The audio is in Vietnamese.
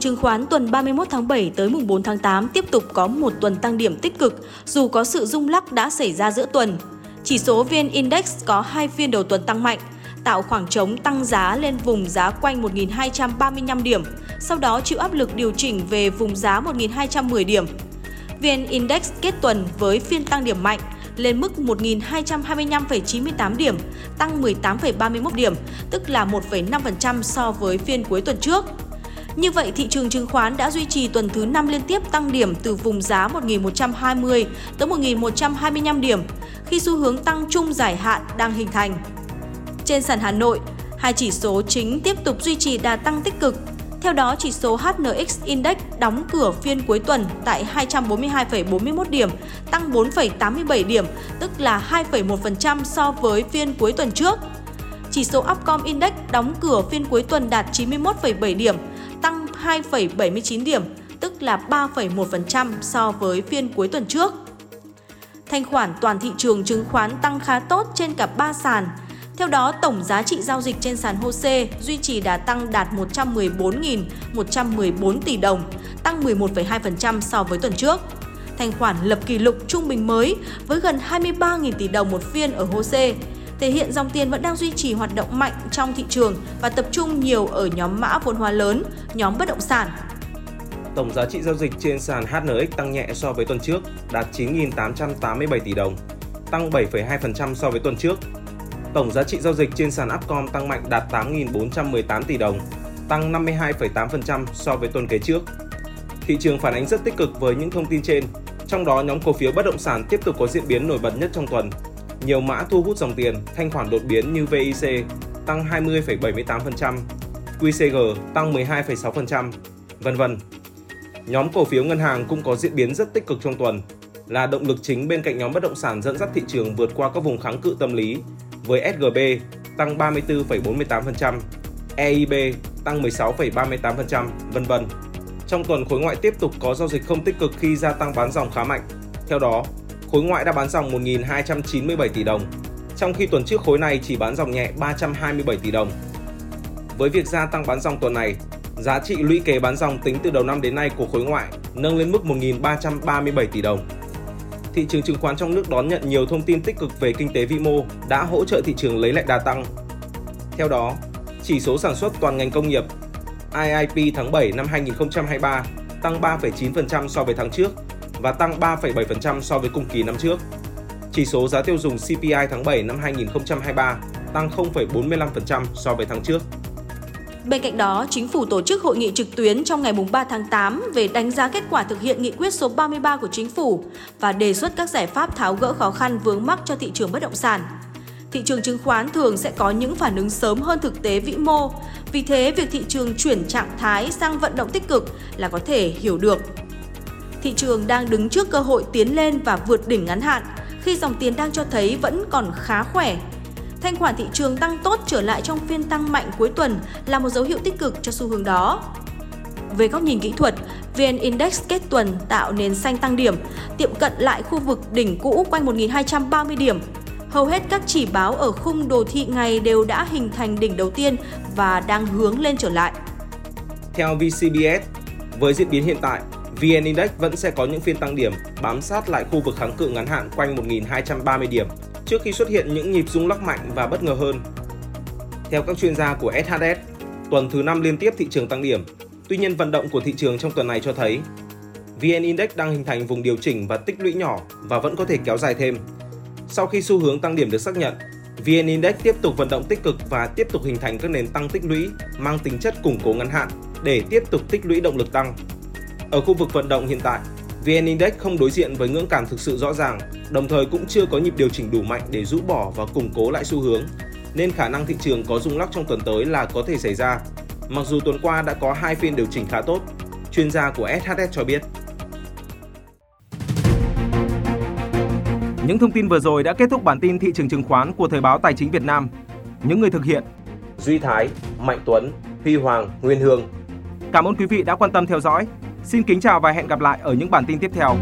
Trường chứng khoán tuần 31 tháng 7 tới mùng 4 tháng 8 tiếp tục có một tuần tăng điểm tích cực dù có sự rung lắc đã xảy ra giữa tuần. Chỉ số VN Index có hai phiên đầu tuần tăng mạnh, tạo khoảng trống tăng giá lên vùng giá quanh 1.235 điểm, sau đó chịu áp lực điều chỉnh về vùng giá 1.210 điểm. VN Index kết tuần với phiên tăng điểm mạnh lên mức 1.225,98 điểm, tăng 18,31 điểm, tức là 1,5% so với phiên cuối tuần trước. Như vậy, thị trường chứng khoán đã duy trì tuần thứ 5 liên tiếp tăng điểm từ vùng giá 1.120 tới 1.125 điểm, khi xu hướng tăng chung dài hạn đang hình thành. Trên sàn Hà Nội, hai chỉ số chính tiếp tục duy trì đà tăng tích cực. Theo đó, chỉ số HNX Index đóng cửa phiên cuối tuần tại 242,41 điểm, tăng 4,87 điểm, tức là 2,1% so với phiên cuối tuần trước. Chỉ số Upcom Index đóng cửa phiên cuối tuần đạt 91,7 điểm, 2,79 điểm, tức là 3,1% so với phiên cuối tuần trước. Thanh khoản toàn thị trường chứng khoán tăng khá tốt trên cả ba sàn. Theo đó, tổng giá trị giao dịch trên sàn HOSE duy trì đà tăng đạt 114.114 tỷ đồng, tăng 11,2% so với tuần trước. Thanh khoản lập kỷ lục trung bình mới với gần 23.000 tỷ đồng một phiên ở HOSE, thể hiện dòng tiền vẫn đang duy trì hoạt động mạnh trong thị trường và tập trung nhiều ở nhóm mã vốn hóa lớn, nhóm bất động sản. Tổng giá trị giao dịch trên sàn HNX tăng nhẹ so với tuần trước, đạt 9.887 tỷ đồng, tăng 7,2% so với tuần trước. Tổng giá trị giao dịch trên sàn Upcom tăng mạnh đạt 8.418 tỷ đồng, tăng 52,8% so với tuần kế trước. Thị trường phản ánh rất tích cực với những thông tin trên, trong đó nhóm cổ phiếu bất động sản tiếp tục có diễn biến nổi bật nhất trong tuần, nhiều mã thu hút dòng tiền, thanh khoản đột biến như VIC tăng 20,78%, QCG tăng 12,6%, vân vân. Nhóm cổ phiếu ngân hàng cũng có diễn biến rất tích cực trong tuần, là động lực chính bên cạnh nhóm bất động sản dẫn dắt thị trường vượt qua các vùng kháng cự tâm lý với SGB tăng 34,48%, EIB tăng 16,38%, vân vân. Trong tuần khối ngoại tiếp tục có giao dịch không tích cực khi gia tăng bán dòng khá mạnh. Theo đó, khối ngoại đã bán dòng 1.297 tỷ đồng, trong khi tuần trước khối này chỉ bán dòng nhẹ 327 tỷ đồng. Với việc gia tăng bán dòng tuần này, giá trị lũy kế bán dòng tính từ đầu năm đến nay của khối ngoại nâng lên mức 1.337 tỷ đồng. Thị trường chứng khoán trong nước đón nhận nhiều thông tin tích cực về kinh tế vĩ mô đã hỗ trợ thị trường lấy lại đà tăng. Theo đó, chỉ số sản xuất toàn ngành công nghiệp IIP tháng 7 năm 2023 tăng 3,9% so với tháng trước và tăng 3,7% so với cùng kỳ năm trước. Chỉ số giá tiêu dùng CPI tháng 7 năm 2023 tăng 0,45% so với tháng trước. Bên cạnh đó, Chính phủ tổ chức hội nghị trực tuyến trong ngày 3 tháng 8 về đánh giá kết quả thực hiện nghị quyết số 33 của Chính phủ và đề xuất các giải pháp tháo gỡ khó khăn vướng mắc cho thị trường bất động sản. Thị trường chứng khoán thường sẽ có những phản ứng sớm hơn thực tế vĩ mô, vì thế việc thị trường chuyển trạng thái sang vận động tích cực là có thể hiểu được thị trường đang đứng trước cơ hội tiến lên và vượt đỉnh ngắn hạn khi dòng tiền đang cho thấy vẫn còn khá khỏe. Thanh khoản thị trường tăng tốt trở lại trong phiên tăng mạnh cuối tuần là một dấu hiệu tích cực cho xu hướng đó. Về góc nhìn kỹ thuật, VN Index kết tuần tạo nền xanh tăng điểm, tiệm cận lại khu vực đỉnh cũ quanh 1.230 điểm. Hầu hết các chỉ báo ở khung đồ thị ngày đều đã hình thành đỉnh đầu tiên và đang hướng lên trở lại. Theo VCBS, với diễn biến hiện tại, VN Index vẫn sẽ có những phiên tăng điểm bám sát lại khu vực kháng cự ngắn hạn quanh 1.230 điểm trước khi xuất hiện những nhịp rung lắc mạnh và bất ngờ hơn. Theo các chuyên gia của SHS, tuần thứ 5 liên tiếp thị trường tăng điểm. Tuy nhiên vận động của thị trường trong tuần này cho thấy VN Index đang hình thành vùng điều chỉnh và tích lũy nhỏ và vẫn có thể kéo dài thêm. Sau khi xu hướng tăng điểm được xác nhận, VN Index tiếp tục vận động tích cực và tiếp tục hình thành các nền tăng tích lũy mang tính chất củng cố ngắn hạn để tiếp tục tích lũy động lực tăng. Ở khu vực vận động hiện tại, VN Index không đối diện với ngưỡng cản thực sự rõ ràng, đồng thời cũng chưa có nhịp điều chỉnh đủ mạnh để rũ bỏ và củng cố lại xu hướng, nên khả năng thị trường có rung lắc trong tuần tới là có thể xảy ra. mặc dù tuần qua đã có hai phiên điều chỉnh khá tốt, chuyên gia của SHS cho biết. Những thông tin vừa rồi đã kết thúc bản tin thị trường chứng khoán của Thời báo Tài chính Việt Nam. Những người thực hiện Duy Thái, Mạnh Tuấn, Huy Hoàng, Nguyên Hương. Cảm ơn quý vị đã quan tâm theo dõi. Xin kính chào và hẹn gặp lại ở những bản tin tiếp theo.